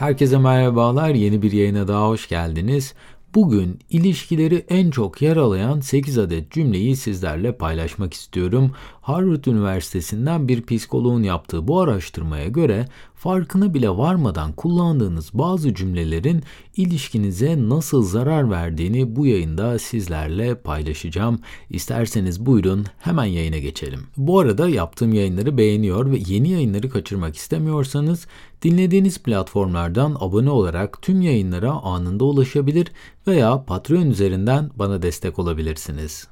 Herkese merhabalar, yeni bir yayına daha hoş geldiniz. Bugün ilişkileri en çok yaralayan 8 adet cümleyi sizlerle paylaşmak istiyorum. Harvard Üniversitesi'nden bir psikoloğun yaptığı bu araştırmaya göre farkına bile varmadan kullandığınız bazı cümlelerin ilişkinize nasıl zarar verdiğini bu yayında sizlerle paylaşacağım. İsterseniz buyurun hemen yayına geçelim. Bu arada yaptığım yayınları beğeniyor ve yeni yayınları kaçırmak istemiyorsanız dinlediğiniz platformlardan abone olarak tüm yayınlara anında ulaşabilir veya Patreon üzerinden bana destek olabilirsiniz.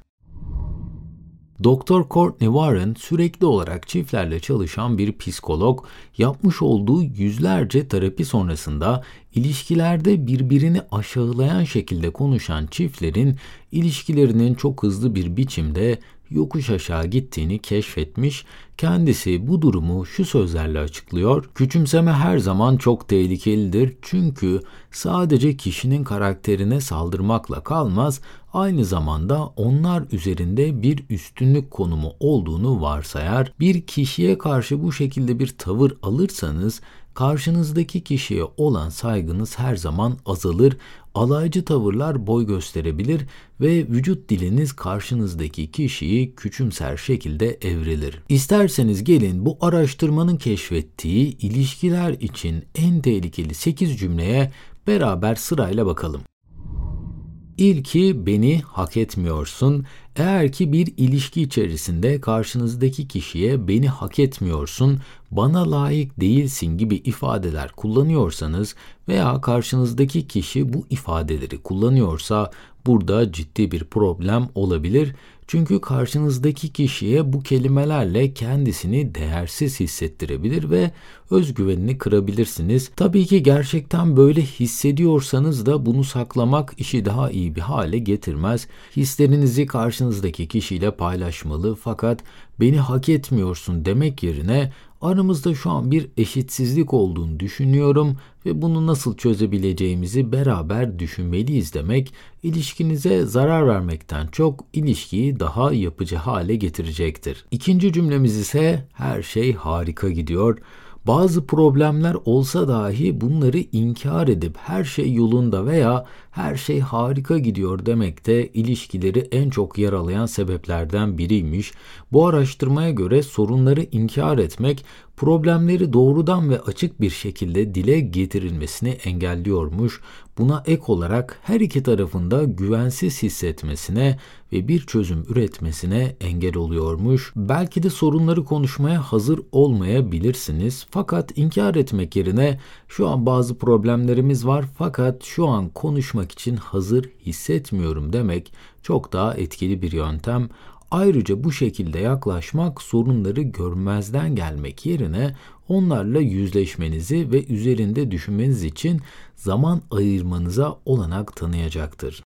Dr. Courtney Warren sürekli olarak çiftlerle çalışan bir psikolog, yapmış olduğu yüzlerce terapi sonrasında ilişkilerde birbirini aşağılayan şekilde konuşan çiftlerin ilişkilerinin çok hızlı bir biçimde yokuş aşağı gittiğini keşfetmiş. Kendisi bu durumu şu sözlerle açıklıyor. Küçümseme her zaman çok tehlikelidir çünkü sadece kişinin karakterine saldırmakla kalmaz, aynı zamanda onlar üzerinde bir üstünlük konumu olduğunu varsayar. Bir kişiye karşı bu şekilde bir tavır alırsanız karşınızdaki kişiye olan saygınız her zaman azalır, alaycı tavırlar boy gösterebilir ve vücut diliniz karşınızdaki kişiyi küçümser şekilde evrilir. İsterseniz gelin bu araştırmanın keşfettiği ilişkiler için en tehlikeli 8 cümleye beraber sırayla bakalım. İlki beni hak etmiyorsun. Eğer ki bir ilişki içerisinde karşınızdaki kişiye beni hak etmiyorsun, bana layık değilsin gibi ifadeler kullanıyorsanız veya karşınızdaki kişi bu ifadeleri kullanıyorsa burada ciddi bir problem olabilir. Çünkü karşınızdaki kişiye bu kelimelerle kendisini değersiz hissettirebilir ve özgüvenini kırabilirsiniz. Tabii ki gerçekten böyle hissediyorsanız da bunu saklamak işi daha iyi bir hale getirmez. Hislerinizi karşınızdaki kişiyle paylaşmalı fakat beni hak etmiyorsun demek yerine aramızda şu an bir eşitsizlik olduğunu düşünüyorum ve bunu nasıl çözebileceğimizi beraber düşünmeliyiz demek ilişkinize zarar vermekten çok ilişkiyi daha yapıcı hale getirecektir. İkinci cümlemiz ise her şey harika gidiyor. Bazı problemler olsa dahi bunları inkar edip her şey yolunda veya her şey harika gidiyor demek de ilişkileri en çok yaralayan sebeplerden biriymiş. Bu araştırmaya göre sorunları inkar etmek problemleri doğrudan ve açık bir şekilde dile getirilmesini engelliyormuş. Buna ek olarak her iki tarafında güvensiz hissetmesine ve bir çözüm üretmesine engel oluyormuş. Belki de sorunları konuşmaya hazır olmayabilirsiniz. Fakat inkar etmek yerine şu an bazı problemlerimiz var fakat şu an konuşmak için hazır hissetmiyorum demek çok daha etkili bir yöntem. Ayrıca bu şekilde yaklaşmak sorunları görmezden gelmek yerine onlarla yüzleşmenizi ve üzerinde düşünmeniz için zaman ayırmanıza olanak tanıyacaktır.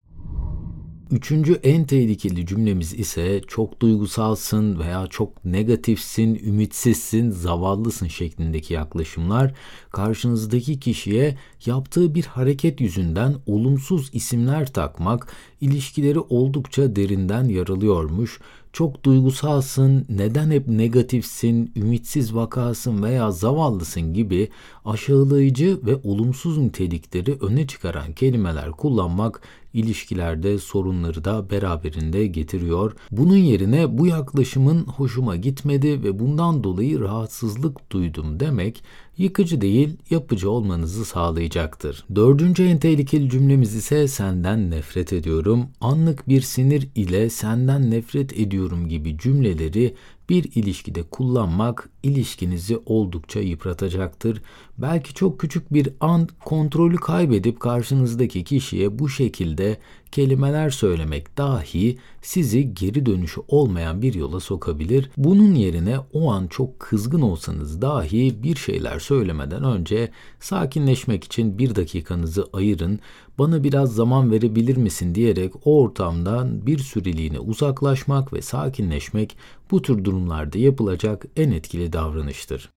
Üçüncü en tehlikeli cümlemiz ise çok duygusalsın veya çok negatifsin, ümitsizsin, zavallısın şeklindeki yaklaşımlar karşınızdaki kişiye yaptığı bir hareket yüzünden olumsuz isimler takmak ilişkileri oldukça derinden yaralıyormuş çok duygusalsın, neden hep negatifsin, ümitsiz vakasın veya zavallısın gibi aşağılayıcı ve olumsuz nitelikleri öne çıkaran kelimeler kullanmak ilişkilerde sorunları da beraberinde getiriyor. Bunun yerine bu yaklaşımın hoşuma gitmedi ve bundan dolayı rahatsızlık duydum demek yıkıcı değil yapıcı olmanızı sağlayacaktır. Dördüncü en tehlikeli cümlemiz ise senden nefret ediyorum. Anlık bir sinir ile senden nefret ediyorum gibi cümleleri bir ilişkide kullanmak ilişkinizi oldukça yıpratacaktır. Belki çok küçük bir an kontrolü kaybedip karşınızdaki kişiye bu şekilde kelimeler söylemek dahi sizi geri dönüşü olmayan bir yola sokabilir. Bunun yerine o an çok kızgın olsanız dahi bir şeyler söylemeden önce sakinleşmek için bir dakikanızı ayırın. Bana biraz zaman verebilir misin diyerek o ortamdan bir süreliğine uzaklaşmak ve sakinleşmek bu tür durumlarda yapılacak en etkili davranıştır.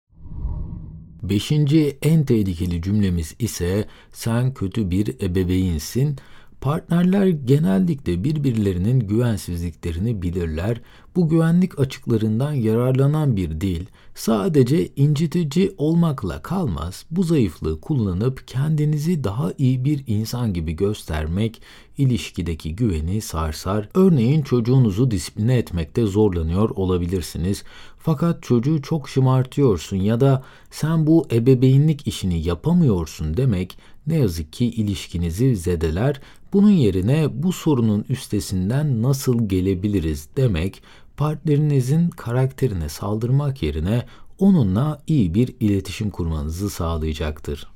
Beşinci en tehlikeli cümlemiz ise sen kötü bir ebeveynsin. Partnerler genellikle birbirlerinin güvensizliklerini bilirler. Bu güvenlik açıklarından yararlanan bir dil sadece incitici olmakla kalmaz. Bu zayıflığı kullanıp kendinizi daha iyi bir insan gibi göstermek ilişkideki güveni sarsar. Örneğin çocuğunuzu disipline etmekte zorlanıyor olabilirsiniz. Fakat çocuğu çok şımartıyorsun ya da sen bu ebeveynlik işini yapamıyorsun demek ne yazık ki ilişkinizi zedeler. Bunun yerine bu sorunun üstesinden nasıl gelebiliriz demek partnerinizin karakterine saldırmak yerine onunla iyi bir iletişim kurmanızı sağlayacaktır.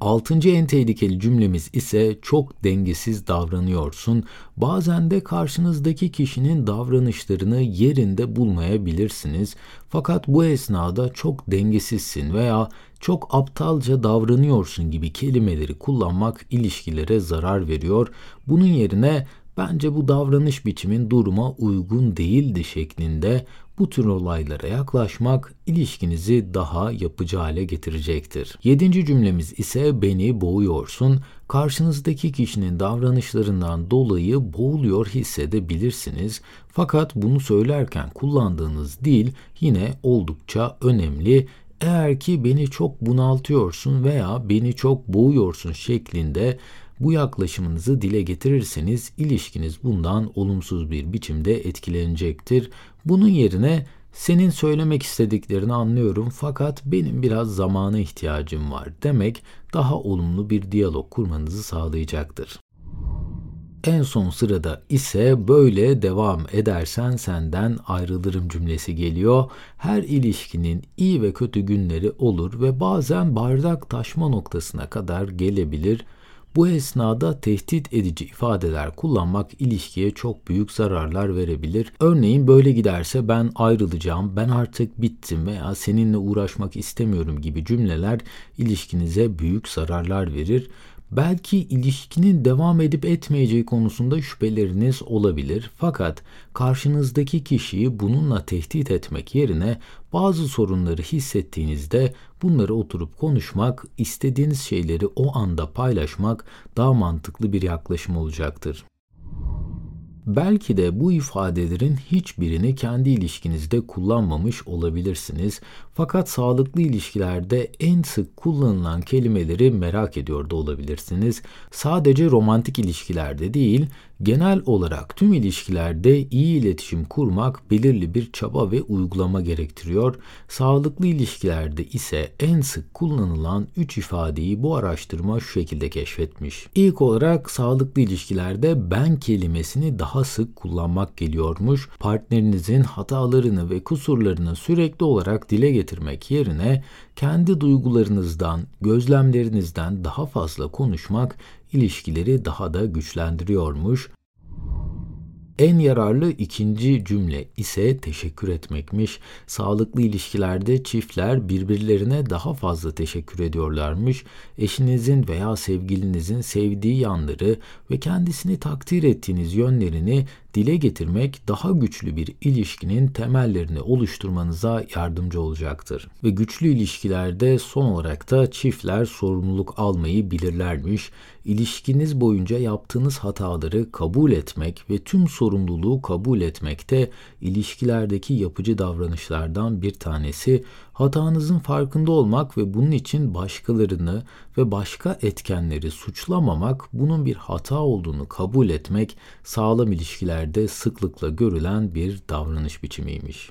Altıncı en tehlikeli cümlemiz ise çok dengesiz davranıyorsun. Bazen de karşınızdaki kişinin davranışlarını yerinde bulmayabilirsiniz. Fakat bu esnada çok dengesizsin veya çok aptalca davranıyorsun gibi kelimeleri kullanmak ilişkilere zarar veriyor. Bunun yerine bence bu davranış biçimin duruma uygun değildi şeklinde bu tür olaylara yaklaşmak ilişkinizi daha yapıcı hale getirecektir. Yedinci cümlemiz ise beni boğuyorsun. Karşınızdaki kişinin davranışlarından dolayı boğuluyor hissedebilirsiniz. Fakat bunu söylerken kullandığınız dil yine oldukça önemli. Eğer ki beni çok bunaltıyorsun veya beni çok boğuyorsun şeklinde bu yaklaşımınızı dile getirirseniz ilişkiniz bundan olumsuz bir biçimde etkilenecektir. Bunun yerine senin söylemek istediklerini anlıyorum fakat benim biraz zamana ihtiyacım var demek daha olumlu bir diyalog kurmanızı sağlayacaktır. En son sırada ise böyle devam edersen senden ayrılırım cümlesi geliyor. Her ilişkinin iyi ve kötü günleri olur ve bazen bardak taşma noktasına kadar gelebilir. Bu esnada tehdit edici ifadeler kullanmak ilişkiye çok büyük zararlar verebilir. Örneğin böyle giderse ben ayrılacağım, ben artık bittim veya seninle uğraşmak istemiyorum gibi cümleler ilişkinize büyük zararlar verir. Belki ilişkinin devam edip etmeyeceği konusunda şüpheleriniz olabilir. Fakat karşınızdaki kişiyi bununla tehdit etmek yerine bazı sorunları hissettiğinizde bunları oturup konuşmak, istediğiniz şeyleri o anda paylaşmak daha mantıklı bir yaklaşım olacaktır. Belki de bu ifadelerin hiçbirini kendi ilişkinizde kullanmamış olabilirsiniz. Fakat sağlıklı ilişkilerde en sık kullanılan kelimeleri merak ediyor da olabilirsiniz. Sadece romantik ilişkilerde değil, genel olarak tüm ilişkilerde iyi iletişim kurmak belirli bir çaba ve uygulama gerektiriyor. Sağlıklı ilişkilerde ise en sık kullanılan 3 ifadeyi bu araştırma şu şekilde keşfetmiş. İlk olarak sağlıklı ilişkilerde ben kelimesini daha sık kullanmak geliyormuş. Partnerinizin hatalarını ve kusurlarını sürekli olarak dile getirmek yerine kendi duygularınızdan, gözlemlerinizden daha fazla konuşmak ilişkileri daha da güçlendiriyormuş. En yararlı ikinci cümle ise teşekkür etmekmiş. Sağlıklı ilişkilerde çiftler birbirlerine daha fazla teşekkür ediyorlarmış. Eşinizin veya sevgilinizin sevdiği yanları ve kendisini takdir ettiğiniz yönlerini dile getirmek daha güçlü bir ilişkinin temellerini oluşturmanıza yardımcı olacaktır. Ve güçlü ilişkilerde son olarak da çiftler sorumluluk almayı bilirlermiş. İlişkiniz boyunca yaptığınız hataları kabul etmek ve tüm sorumluluğu kabul etmekte ilişkilerdeki yapıcı davranışlardan bir tanesi hatanızın farkında olmak ve bunun için başkalarını ve başka etkenleri suçlamamak, bunun bir hata olduğunu kabul etmek sağlam ilişkilerde sıklıkla görülen bir davranış biçimiymiş.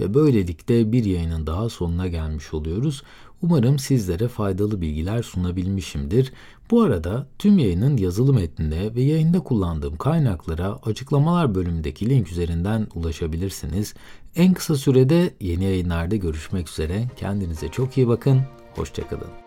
Ve böylelikle bir yayının daha sonuna gelmiş oluyoruz. Umarım sizlere faydalı bilgiler sunabilmişimdir. Bu arada tüm yayının yazılı metninde ve yayında kullandığım kaynaklara açıklamalar bölümündeki link üzerinden ulaşabilirsiniz. En kısa sürede yeni yayınlarda görüşmek üzere. Kendinize çok iyi bakın. Hoşçakalın.